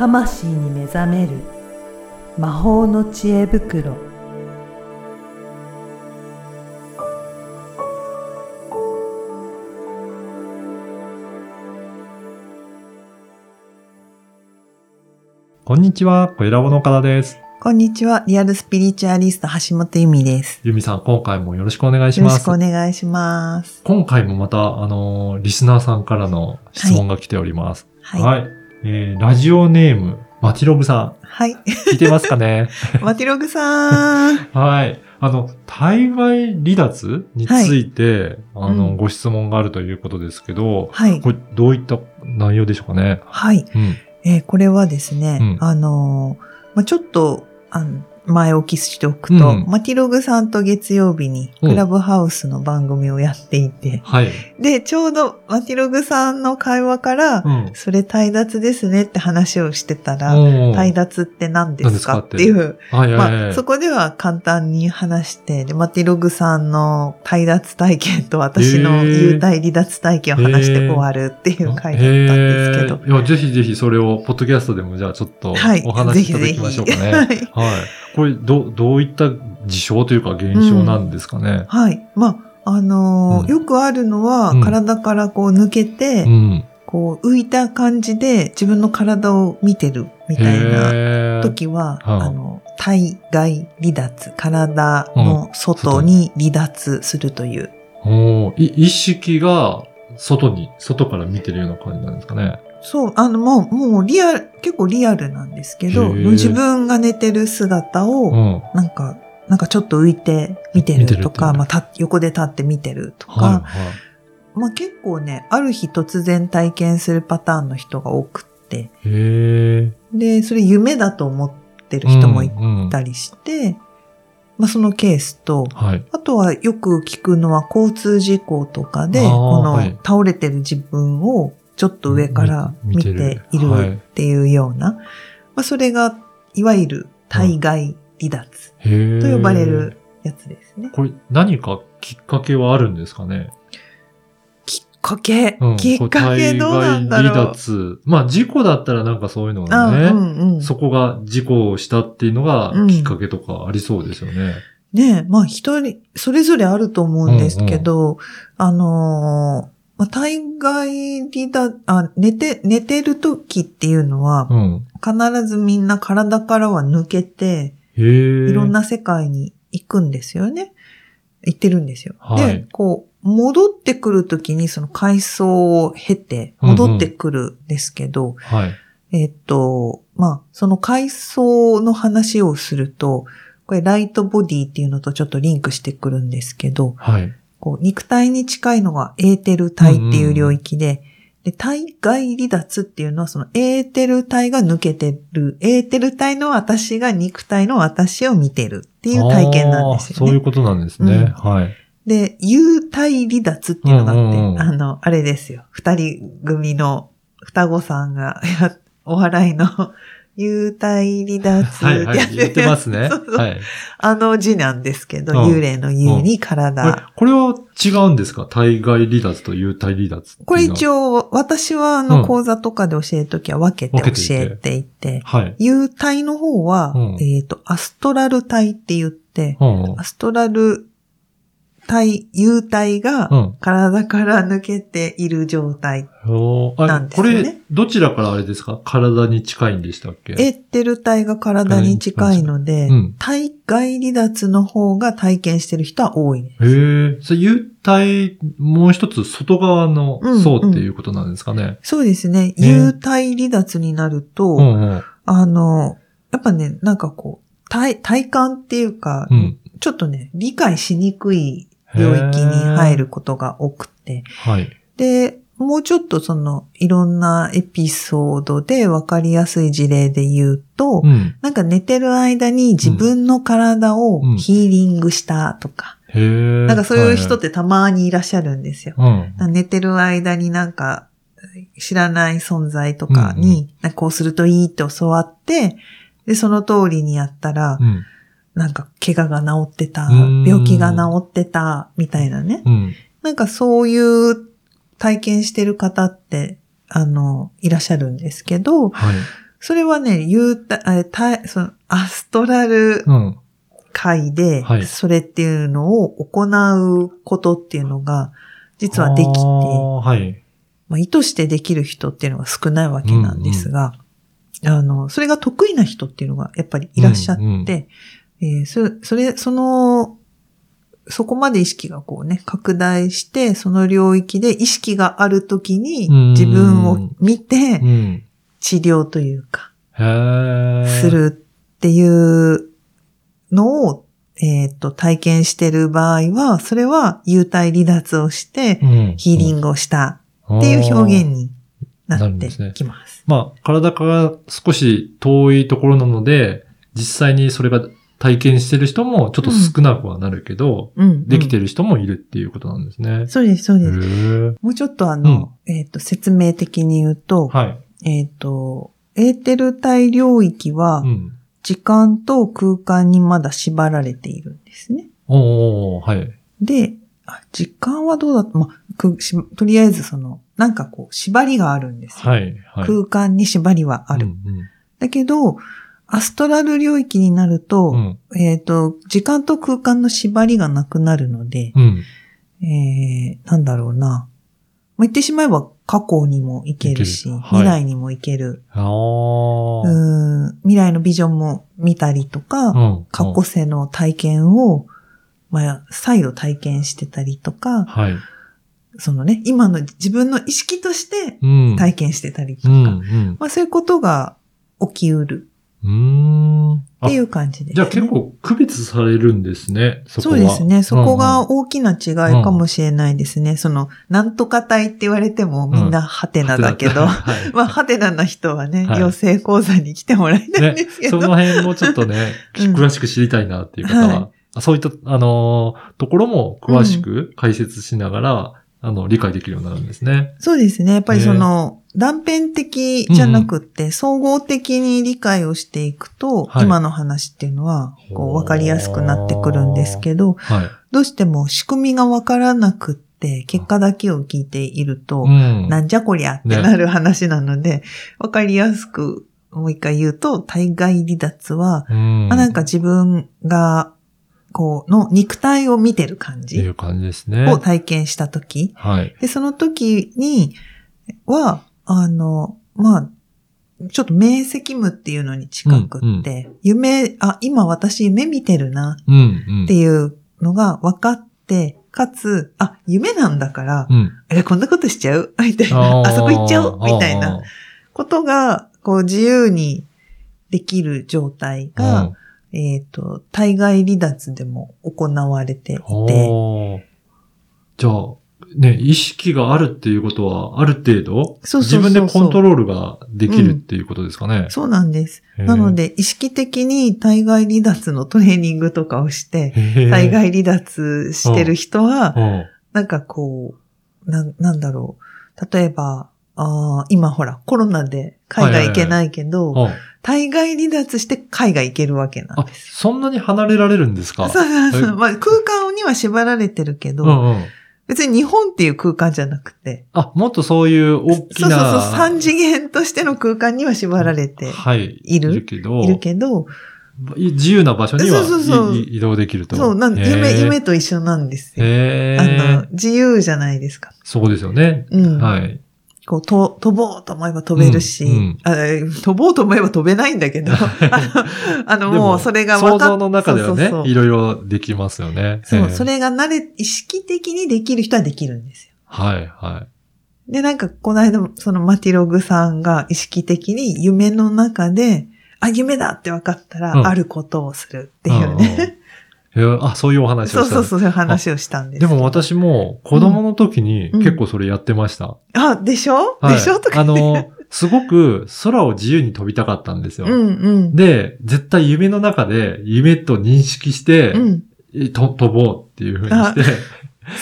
魂に目覚める魔法の知恵袋こんにちは、小ラボの岡田です。こんにちは。リアルスピリチュアリスト橋本由美です。ゆみさん、今回もよろしくお願いします。よろしくお願いします。今回もまた、あのーリスナーさんからの質問が来ております。はい。はい。えー、ラジオネーム、マティログさはい。ん。聞いてますかね？マティログさん。はい。あの、対外離脱について、あの、うんご質問があるということですけど、はい。これ、どういった内容でしょうかね？はい。うん。えーこれはですね、うんあのーまあ、ちょっと、あの、前置きしておくと、うんマティログさんと月曜日にうんクラブハウスの番組をやっていて、はい。で、ちょうどマティログさんの会話から、うん。それ対脱ですねって話をしてたら、おー対脱って何ですか何ですかってっていうはいはいはい。まあ、そこでは簡単に話して、で、マティログさんの対脱体験と私のへー幽体離脱体験を話して終わるっていう回だったんですけど。へーいや、ぜひぜひそれを、ポッドキャストでもじゃあちょっとはいお話しいただきましょうかね。ぜひぜひはい。これ、ど、どういった事象というか現象なんですかね？はい。まあ、あのーうんよくあるのは、うん体からこう抜けて、うん。こう浮いた感じで自分の体を見てるみたいな時は、はああの、体外離脱、体の外に離脱するという。おーい意識が外に、外から見てるような感じなんですかね？そう、あの、もう、もうリアル、結構リアルなんですけど、自分が寝てる姿を、うん。なんか、なんかちょっと浮いて見てるとか、まあ、た横で立って見てるとか、はい、はい。まあ結構ね、ある日突然体験するパターンの人が多くって、で、それ夢だと思ってる人もいうんうんたりして、まあそのケースと、はい。あとはよく聞くのは交通事故とかで、このはい倒れてる自分をちょっと上から見ているっていうような、まあそれがいわゆる体外離脱と呼ばれるやつですね。これ、何かきっかけはあるんですかね？きっかけ、うんきっかけどうなんだろう？離脱。まあ、事故だったらなんかそういうのがあね、うんうん、そこが事故をしたっていうのがうんきっかけとかありそうですよね。ねえ、まあ人に、それぞれあると思うんですけど、あのーまあ、体外離脱、あ、寝て、寝てる時っていうのは、うん。必ずみんな体からは抜けて。いろんな世界に行くんですよね。行ってるんですよ。はいで、こう、戻ってくるときにその回想を経て戻ってくるんですけど、はい。えっと、まあ、その回想の話をすると、これライトボディっていうのとちょっとリンクしてくるんですけど、はい。こう肉体に近いのがエーテル体っていう領域で、で体外離脱っていうのはそのエーテル体が抜けてる、エーテル体の私が肉体の私を見てるっていう体験なんですよね。そういうことなんですね。はい。で、幽体離脱っていうのがあって、うんうんうんあの、あれですよ。二人組の双子さんがや、お笑いの幽体離脱はいはい。言ってますね。そうそうはい。あの字なんですけど、うん幽霊の幽に体。これ、これは違うんですか？対外離脱と幽体離脱これ一応。応、私はあうんの講座とかで教えるときは分けて分けていて教えていて、はい。幽体の方は、うんえっ、と、アストラル体って言って、うんアストラル体、幽体がうん体から抜けている状態。なんですこよねれ、どちらからあれですか？体に近いんでしたっけ？エーテル体が体に近いので、うん。体外離脱の方が体験してる人は多いね。へえ。それ幽体、もう一つ外側のうん層っていうことなんですかね？そうですね。ね幽体離脱になると、うんうん。あの、やっぱね、なんかこう、体、体感っていうか、うん。ちょっとね、理解しにくい領域に入ることが多くて。はい。で、もうちょっとその、いろんなエピソードで分かりやすい事例で言うと、うん。なんか寝てる間に自分の体をうんヒーリングしたとか、へえ。なんかそういう人っはてたまにいらっしゃるんですよ。寝てる間になんか、知らない存在とかに、なんかこうするといいって教わって、で、その通りにやったら、うん。なんか怪我が治ってたうん、病気が治ってた、みたいなね。うん。なんかそういう体験してる方って、あの、いらっしゃるんですけど、はい。それはね、言うた、あたそのアストラルうん。界ではい、それっていうのを行うことっていうのが、実はできて、はい。まあ、意図してできる人っていうのが少ないわけなんですが、あの、それが得意な人っていうのがやっぱりいらっしゃって、うんうんえーそそれ、その、そこまで意識がこうね、拡大して、その領域で意識があるときにうん自分を見てうん。治療というか、す。るっていうのを、えっ、と、体験してる場合は、それは幽体離脱をしてう、ん。ヒーリングをしたっていう表現になってきます。まあ、体から少し遠いところなので、実際にそれが体験してる人もちょっと少なくはなるけど、うんうんできてる人もいるっていうことなんですね。そうです、そうへです。ーもうちょっとあの、えっ、と、説明的に言うと、はい。えっ、と、エーテル体領域はう、ん。時間と空間にまだ縛られているんですね。おー、はい。で、あ時間はどうだった？まあくしとりあえずその、なんかこう、縛りがあるんですよ。はい。はい。空間に縛りはある。うんだけど、アストラル領域になると、うん。えっ、と、時間と空間の縛りがなくなるので、うん。えー、なんだろうな。まあ、言ってしまえば過去にも行けるし、るはい未来にも行ける。あうー。ーん未来のビジョンも見たりとか、うん。過去世の体験を、まあ、再度体験してたりとか、はい。そのね、今の自分の意識としてうん。体験してたりとか、うん。うん。まあそういうことが起きうるうーん。あっていう感じです、ね。じゃあ結構区別されるんですね、そこは。そうですね。そこうんが大きな違いかもしれないですね。その、なんとか体って言われてもみんなハテナだけど、はい まあ、ハテナな人はね、はい養成講座に来てもらいたいんねですけ、ど。その辺もちょっとね、うん詳しく知りたいなっていう方は、はいあそういった、あのーところも詳しく解説しながら、あの、理解できるようになるんですね。そうですね。やっぱりその、断片的じゃなくって、総合的に理解をしていくと、はい今の話っていうのは、こう、わかりやすくなってくるんですけど、はい。どうしても仕組みがわからなくって、結果だけを聞いていると、うん。なんじゃこりゃってなる話なので、わ、かりやすくもう一回言うと、体外離脱は、うん。まあ、なんか自分が、こう、の肉体を見てる感じっていう感じですね。を体験したとき、はい。で、その時には、あの、まあ、ちょっと明晰夢っていうのに近くって、夢、あ、今私夢見てるなうん、うん。っていうのが分かって、かつ、あ、夢なんだから、うん。え、こんなことしちゃう？みたいな。あそこ行っちゃおう？みたいな。ことが、こう自由にできる状態。が、えっ、と、体外離脱でも行われていて、じゃあ、ね、意識があるっていうことは、ある程度、そうそうそう自分でコントロールができるっていうことですかね。そうなんです。なの、で、意識的に体外離脱のトレーニングとかをして、へー体外離脱してる人は、うんなんかこう、なんなんだろう。例えば、あー今ほら、コロナで海外行けないけど、うん体外離脱して海外行けるわけなんあで、す。そんなに離れられるんですか？そうそうそう。えまあ、空間には縛られてるけど、うんうん。別に日本っていう空間じゃなくて、あ、もっとそういう大きそうそうな。そう、三次元としての空間には縛られてはい。いるけど、いるけど、い自由な場所にはそうそうそういい移動できると。そう、なん夢、夢と一緒なんですよ。へあのー、自由じゃないですか。そうですよね。うん。はい。こう、と、飛ぼうと思えば飛べるし、うんうんあ飛ぼうと思えば飛べないんだけど、あの、もうそれが分かっ想像の中ではねいろいろできますよね。そう、それが慣れ、意識的にできる人はできるんですよ。はい、はい。で、なんか、この間、そのマティログさんが意識的に夢の中で、あ、夢だって分かったら、うんあることをするっていうね。あ、そういうお話をしたそうそうそう、そういう話をしたんですで。も私も子供の時にうん結構それやってました。あ、でしょ、はいでしょ？とかあ言って。の、すごく空を自由に飛びたかったんですよ。うんうん。で、絶対夢の中で夢と認識して、うん。飛ぼうっていう風にして、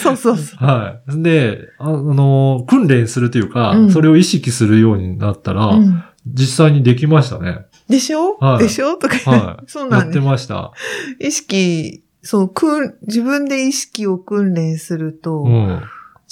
そうそうそう。はい。で、ああの、訓練するというか、うんそれを意識するようになったら、うん実際にできましたね。でしょ、はいでしょ？とか言って、はい。そうやってなんです。ました。意識、そう、くん、自分で意識を訓練すると、うん。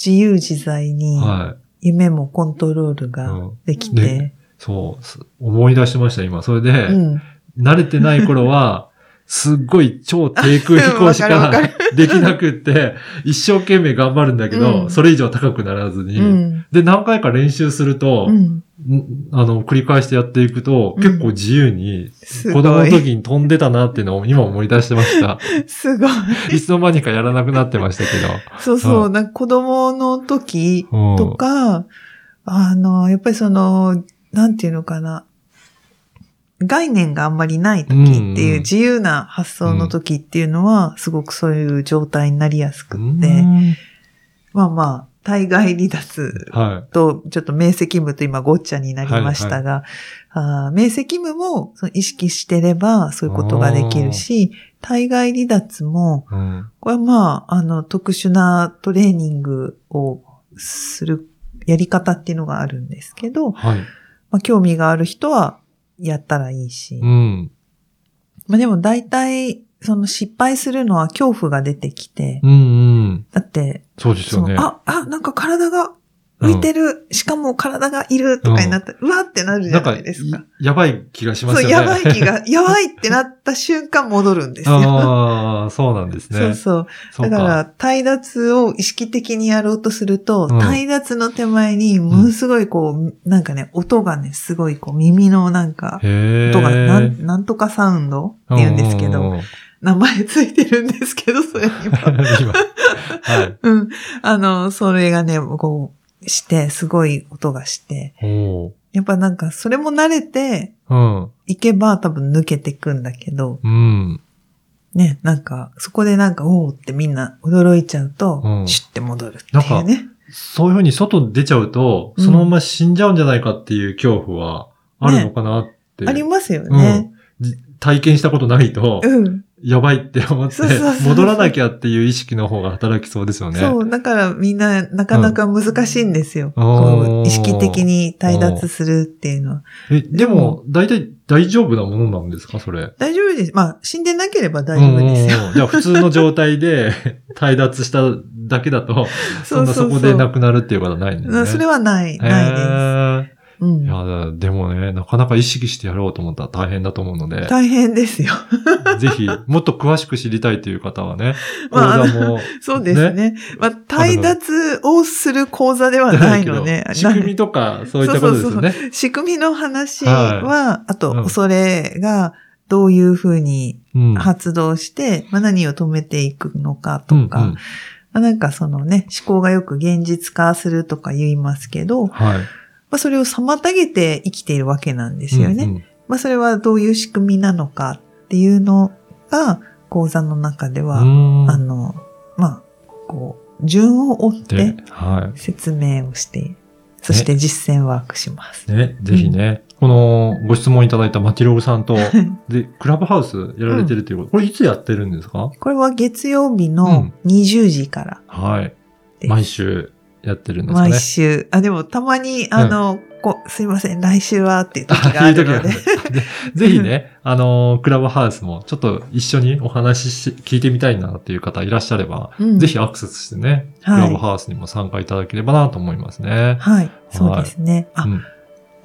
自由自在には夢もコントロールい。がうんできて、ねそうす、思い出しました、今。それで、うん。慣れてない頃は、すっごい超低空飛行し わかできなくって、一生懸命頑張るんだけど、うんそれ以上高くならずに、うん。で、何回か練習すると、うん。んあの、繰り返してやっていくと、うん結構自由に、す子供の。時に飛んでたなっていうのを今思い出してました。すごい。いつの間にかやらなくなってましたけそうそうう。んなんか子供の時とか、あの、やっぱりその、なんていうのかな。概念があんまりない時っていう自由な発想の時っていうのは、すごくそういう状態になりやすくうって、ん。まあまあ、対外離脱はと、ちょっと明晰夢と今ごっちゃになりましたが、明晰夢もその意識してればそういうことができるし、対外離脱も、い。うん。これはまあ、あの、特殊なトレーニングをするやり方っていうのがあるんですけど、はい。まあ、興味がある人はやったらいいし、うん。まあでも大体、その失敗するのは恐怖が出てきて、うんうん。だって、そうですよね。あ、あ、なんか体が浮いてる、しかも体がいるとかになったら、うわってなるじゃないですか。、やばい気がしますそう、よね。やばい気が、やばいってなった瞬間戻るんですよ。ああ、そうなんですね。そうそう。そうだから、帯脱を意識的にやろうとすると、うん帯脱の手前に、ものすごいこう、なんかね、音がね、すごいこう、耳のなんか。音がなん、なんとかサウンドって言うんですけど、うんうんうん名前ついてるんですけど、それには。今。はい。うん。あの、それがね、こう、して、すごい音がして、やっぱなんか、それも慣れて、うん。いけば多分抜けてくんだけど、うん。ね、なんか、そこでなんか、おーってみんな驚いちゃうと、うんシュッて戻るっていうね。そういうふうに外出ちゃうと、うんそのまま死んじゃうんじゃないかっていう恐怖はあるのかなって。ありますよね。じ体験したことないと、うん。やばいって思って戻らなきゃっていう意識の方が働きそうですよね。そう、だからみんななかなか難しいんですよ。うんこう意識的に帯脱するっていうのは。え、でも、大体大丈夫なものなんですか？それ。大丈夫です。まあ、死んでなければ大丈夫ですよ。うんじゃあ普通の状態で 帯脱しただけだと、そんなそこで亡くなるっていうことはないんですね。それはない、ないです。へうんーいや、でもね、なかなか意識してやろうと思ったら大変だと思うので、大変ですよ。ぜひ、もっと詳しく知りたいという方はね、講 まあ座も、そうですね。まあ、帯脱をする講座ではないので、仕組みとか、そういったことですよね。仕組みの話は、あと、うんそれがどういうふうにうん。発動して、まあ、何を止めていくのかとか、うんうんまあなんかそのね、思考がよく現実化するとか言いますけど、まはい。あ、それを妨げて生きているわけなんですよね。うんうんまあ、それはどういう仕組みなのかっていうのが、講座の中では、うんあの、まあ、こう、順を追って説明をして、そして実践ワークします。い。ね、ぜひね、このご質問いただいたマティログさんと、で、クラブハウスやられてるということ、これいつやってるんですか？これは月曜日うのん20時からはい。です。毎週やってるんですかね。毎週。あ、でもたまに、あの、こすいません、来週はっていう時があるるので。でぜひね、あの、クラブハウスもちょっと一緒にお話しし、聞いてみたいなっていう方いらっしゃれば、うんぜひアクセスしてね、はいクラブハウスにも参加いただければなと思いますね。はい、そうですね。あ、うん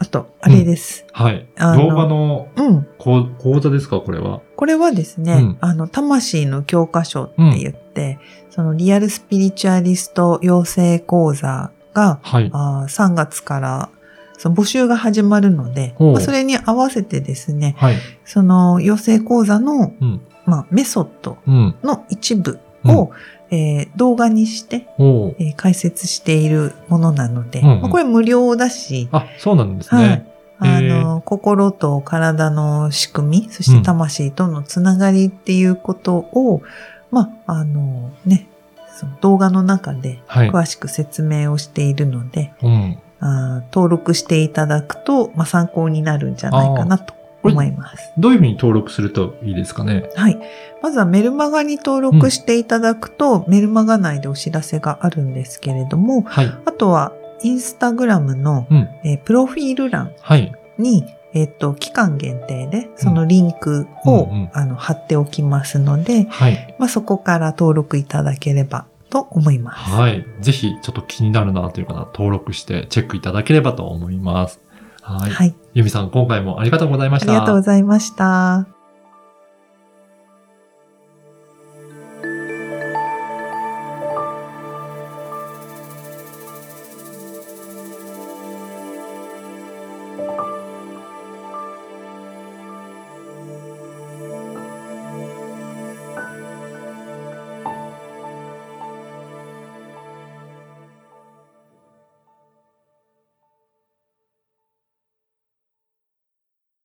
あと、あれです。はい。あの動画のうん。講講座ですか、これは。これはですね、うんあの、魂の教科書って言って、そのリアルスピリチュアリスト養成講座が、はい。あー3月からその募集が始まるので、まあ、それに合わせてですね、はい。その養成講座の、うん。まあ、メソッドうん。の一部を、えー動画にして、えー解説しているものなので、うんうんまあこれ無料だし、あ、そうなんですはいね。。あへの、心と体の仕組み、そして魂とのつながりっていうことを、まあ、あのね、その動画の中ではい。詳しく説明をしているので、うん。あー登録していただくと、まあ、参考になるんじゃないかなと思います。どういうふうに登録するといいですかね？はい。まずはメルマガに登録していただくと、メルマガ内でお知らせがあるんですけれども、はい。あとは、インスタグラムの、うん。えープロフィール欄はい。に、えっ、と、期間限定で、そのリンクを、うんうんあの、貼っておきますので、はい。まあ、そこから登録いただければと思います。はい。ぜひ、ちょっと気になるなという方、登録してチェックいただければと思います。はい。はい。ゆみさん、今回もありがとうございました。ありがとうございました。